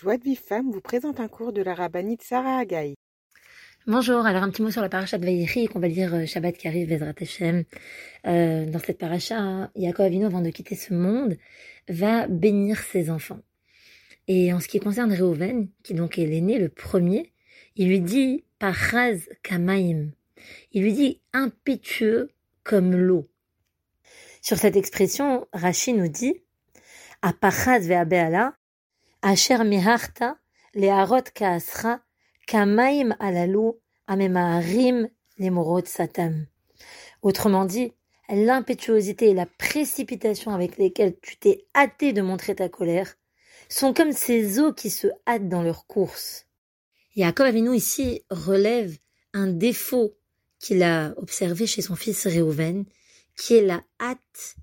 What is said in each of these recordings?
Joie de Vive Femme vous présente un cours de la rabbinite Sarah Agaï. Bonjour, alors un petit mot sur la paracha de Vaïri qu'on va lire euh, Shabbat qui arrive, Bezrat Hashem. Euh, dans cette paracha, Yaakov Avinu, avant de quitter ce monde, va bénir ses enfants. Et en ce qui concerne Reuven, qui donc est l'aîné, le premier, il lui dit Paraz Kamaim. Il lui dit impétueux comme l'eau. Sur cette expression, Rashi nous dit Pachaz Ve'abeala, Kaasra kamaim alalu satam. Autrement dit, l'impétuosité et la précipitation avec lesquelles tu t'es hâté de montrer ta colère sont comme ces eaux qui se hâtent dans leur course. Yaakov Avinu ici relève un défaut qu'il a observé chez son fils Réhouven, qui est la hâte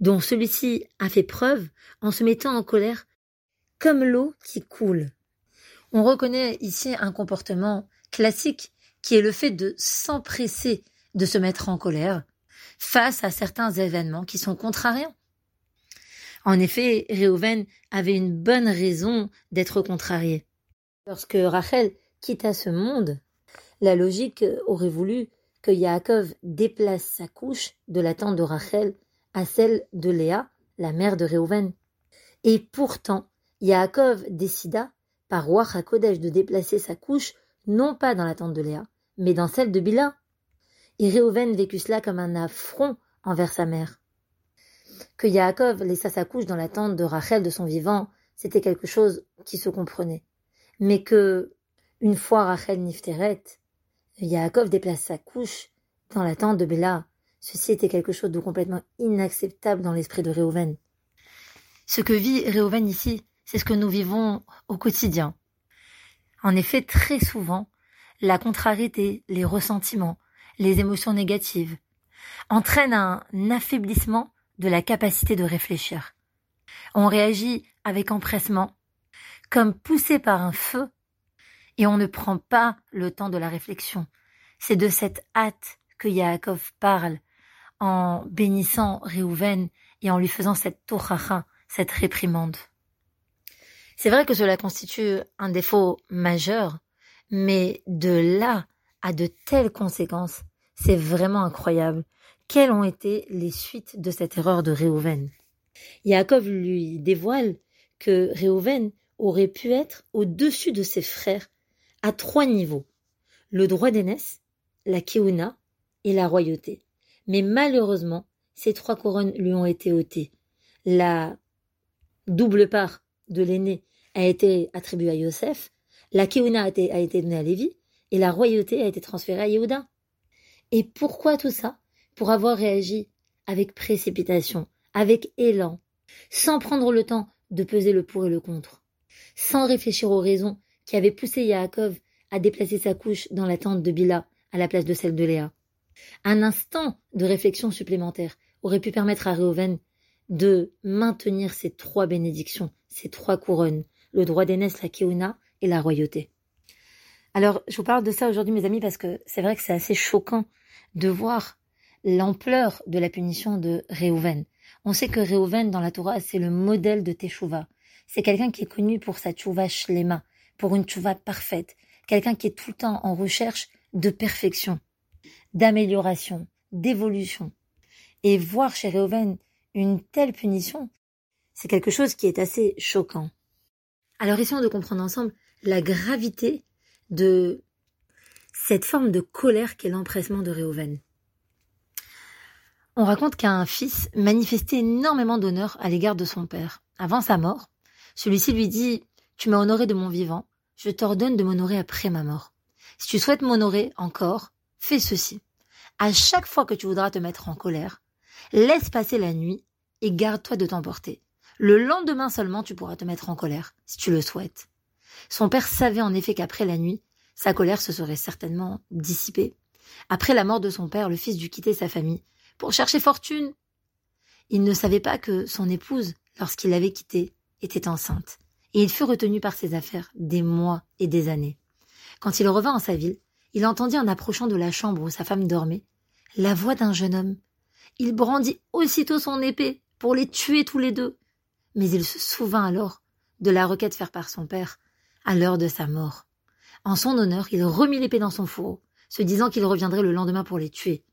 dont celui-ci a fait preuve en se mettant en colère comme l'eau qui coule. On reconnaît ici un comportement classique qui est le fait de s'empresser de se mettre en colère face à certains événements qui sont contrariants. En effet, Réhouven avait une bonne raison d'être contrarié. Lorsque Rachel quitta ce monde, la logique aurait voulu que Yaakov déplace sa couche de la tente de Rachel à celle de Léa, la mère de Réhouven. Et pourtant, Yaakov décida, par roi Hakodesh, de déplacer sa couche, non pas dans la tente de Léa, mais dans celle de Bila. Et Réhouven vécut cela comme un affront envers sa mère. Que Yaakov laissa sa couche dans la tente de Rachel de son vivant, c'était quelque chose qui se comprenait. Mais que, une fois Rachel Nifteret, Yaakov déplace sa couche dans la tente de Béla, ceci était quelque chose de complètement inacceptable dans l'esprit de Réhouven. Ce que vit Réhouven ici, c'est ce que nous vivons au quotidien. En effet, très souvent, la contrariété, les ressentiments, les émotions négatives entraînent un affaiblissement de la capacité de réfléchir. On réagit avec empressement, comme poussé par un feu, et on ne prend pas le temps de la réflexion. C'est de cette hâte que Yaakov parle en bénissant Réhouven et en lui faisant cette tochacha, cette réprimande. C'est vrai que cela constitue un défaut majeur, mais de là à de telles conséquences, c'est vraiment incroyable. Quelles ont été les suites de cette erreur de Réhouven? Yaakov lui dévoile que Réhouven aurait pu être au-dessus de ses frères à trois niveaux. Le droit d'aînesse, la keuna et la royauté. Mais malheureusement, ces trois couronnes lui ont été ôtées. La double part de l'aîné a été attribuée à Yosef, la Keuna a été, a été donnée à Lévi, et la royauté a été transférée à Yehuda. Et pourquoi tout ça? Pour avoir réagi avec précipitation, avec élan, sans prendre le temps de peser le pour et le contre, sans réfléchir aux raisons qui avaient poussé Yaakov à déplacer sa couche dans la tente de Bila à la place de celle de Léa. Un instant de réflexion supplémentaire aurait pu permettre à Réhouven de maintenir ces trois bénédictions, ces trois couronnes, le droit d'aînesse, la keuna et la royauté. Alors, je vous parle de ça aujourd'hui, mes amis, parce que c'est vrai que c'est assez choquant de voir l'ampleur de la punition de Réhouven. On sait que Réhouven, dans la Torah, c'est le modèle de Teshuvah. C'est quelqu'un qui est connu pour sa tchouva shlema, pour une tchouva parfaite, quelqu'un qui est tout le temps en recherche de perfection, d'amélioration, d'évolution. Et voir chez Réhouven une telle punition, c'est quelque chose qui est assez choquant. Alors essayons de comprendre ensemble la gravité de cette forme de colère qu'est l'empressement de Réhouven. On raconte qu'un fils manifestait énormément d'honneur à l'égard de son père. Avant sa mort, celui-ci lui dit Tu m'as honoré de mon vivant, je t'ordonne de m'honorer après ma mort. Si tu souhaites m'honorer encore, fais ceci. À chaque fois que tu voudras te mettre en colère, laisse passer la nuit et garde-toi de t'emporter. Le lendemain seulement tu pourras te mettre en colère, si tu le souhaites. Son père savait en effet qu'après la nuit, sa colère se serait certainement dissipée. Après la mort de son père, le fils dut quitter sa famille pour chercher fortune. Il ne savait pas que son épouse, lorsqu'il l'avait quittée, était enceinte, et il fut retenu par ses affaires des mois et des années. Quand il revint en sa ville, il entendit en approchant de la chambre où sa femme dormait la voix d'un jeune homme. Il brandit aussitôt son épée pour les tuer tous les deux. Mais il se souvint alors de la requête faite par son père à l'heure de sa mort. En son honneur, il remit l'épée dans son fourreau, se disant qu'il reviendrait le lendemain pour les tuer.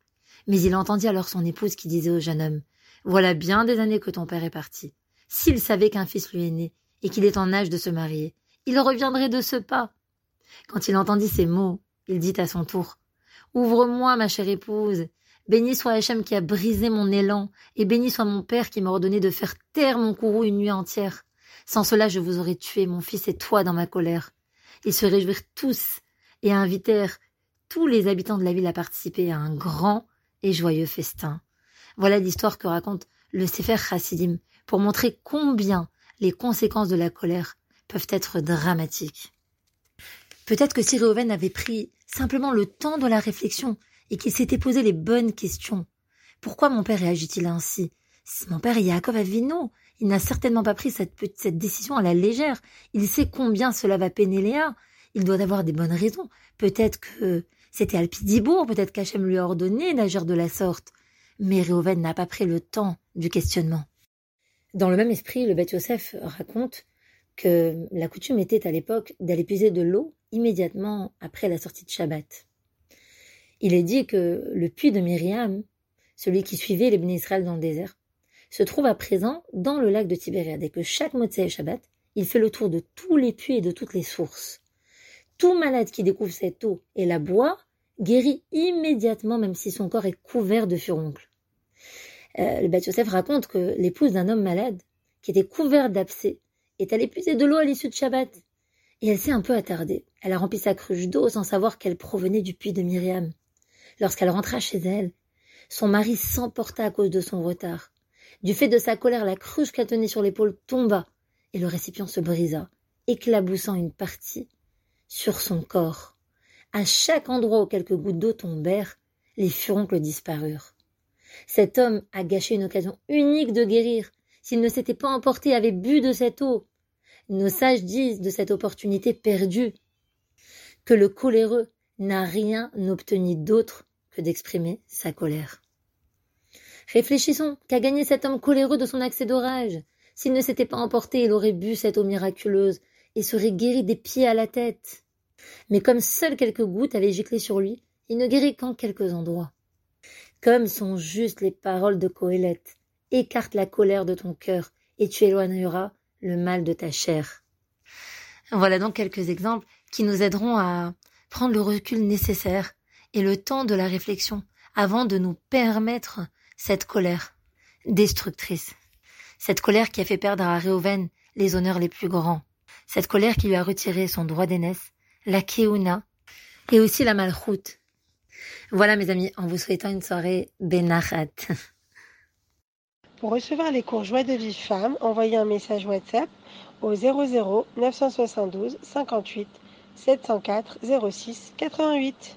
Mais il entendit alors son épouse qui disait au jeune homme Voilà bien des années que ton père est parti. S'il savait qu'un fils lui est né et qu'il est en âge de se marier, il reviendrait de ce pas. Quand il entendit ces mots, il dit à son tour Ouvre-moi, ma chère épouse. Béni soit Hachem qui a brisé mon élan, et béni soit mon père qui m'a ordonné de faire taire mon courroux une nuit entière. Sans cela, je vous aurais tué, mon fils et toi, dans ma colère. Ils se réjouirent tous et invitèrent tous les habitants de la ville à participer à un grand et joyeux festin. Voilà l'histoire que raconte le Sefer Chassidim pour montrer combien les conséquences de la colère peuvent être dramatiques. Peut-être que si avait pris simplement le temps de la réflexion et qu'il s'était posé les bonnes questions. Pourquoi mon père réagit-il ainsi? Mon père est Yaakov Avino. Il n'a certainement pas pris cette, cette décision à la légère. Il sait combien cela va peiner Léa. Il doit avoir des bonnes raisons. Peut-être que c'était Alpidibourg, peut-être qu'Hachem lui a ordonné d'agir de la sorte. Mais Réhouven n'a pas pris le temps du questionnement. Dans le même esprit, le Beth Yosef raconte que la coutume était à l'époque d'aller puiser de l'eau immédiatement après la sortie de Shabbat. Il est dit que le puits de Myriam, celui qui suivait les Israël dans le désert, se trouve à présent dans le lac de Tibériade et que chaque Motsei Shabbat, il fait le tour de tous les puits et de toutes les sources. Tout malade qui découvre cette eau et la boit guérit immédiatement même si son corps est couvert de furoncles. Euh, le Beth Yosef raconte que l'épouse d'un homme malade, qui était couvert d'abcès, est allée puiser de l'eau à l'issue de Shabbat. Et elle s'est un peu attardée. Elle a rempli sa cruche d'eau sans savoir qu'elle provenait du puits de Myriam. Lorsqu'elle rentra chez elle, son mari s'emporta à cause de son retard. Du fait de sa colère, la cruche qu'elle tenait sur l'épaule tomba, et le récipient se brisa, éclaboussant une partie sur son corps. À chaque endroit où quelques gouttes d'eau tombèrent, les furoncles disparurent. Cet homme a gâché une occasion unique de guérir. S'il ne s'était pas emporté avait bu de cette eau. Nos sages disent de cette opportunité perdue que le coléreux n'a rien obtenu d'autre que d'exprimer sa colère. Réfléchissons qu'a gagné cet homme coléreux de son accès d'orage. S'il ne s'était pas emporté, il aurait bu cette eau miraculeuse et serait guéri des pieds à la tête. Mais comme seules quelques gouttes avaient giclé sur lui, il ne guérit qu'en quelques endroits. Comme sont justes les paroles de Coëlette, écarte la colère de ton cœur et tu éloigneras le mal de ta chair. Voilà donc quelques exemples qui nous aideront à prendre le recul nécessaire et le temps de la réflexion avant de nous permettre cette colère destructrice. Cette colère qui a fait perdre à Réhouven les honneurs les plus grands. Cette colère qui lui a retiré son droit d'aînesse, la keuna et aussi la malchoute. Voilà mes amis, en vous souhaitant une soirée benachat. Pour recevoir les cours Joie de vie femme, envoyez un message WhatsApp au 00 972 58 704 06 88.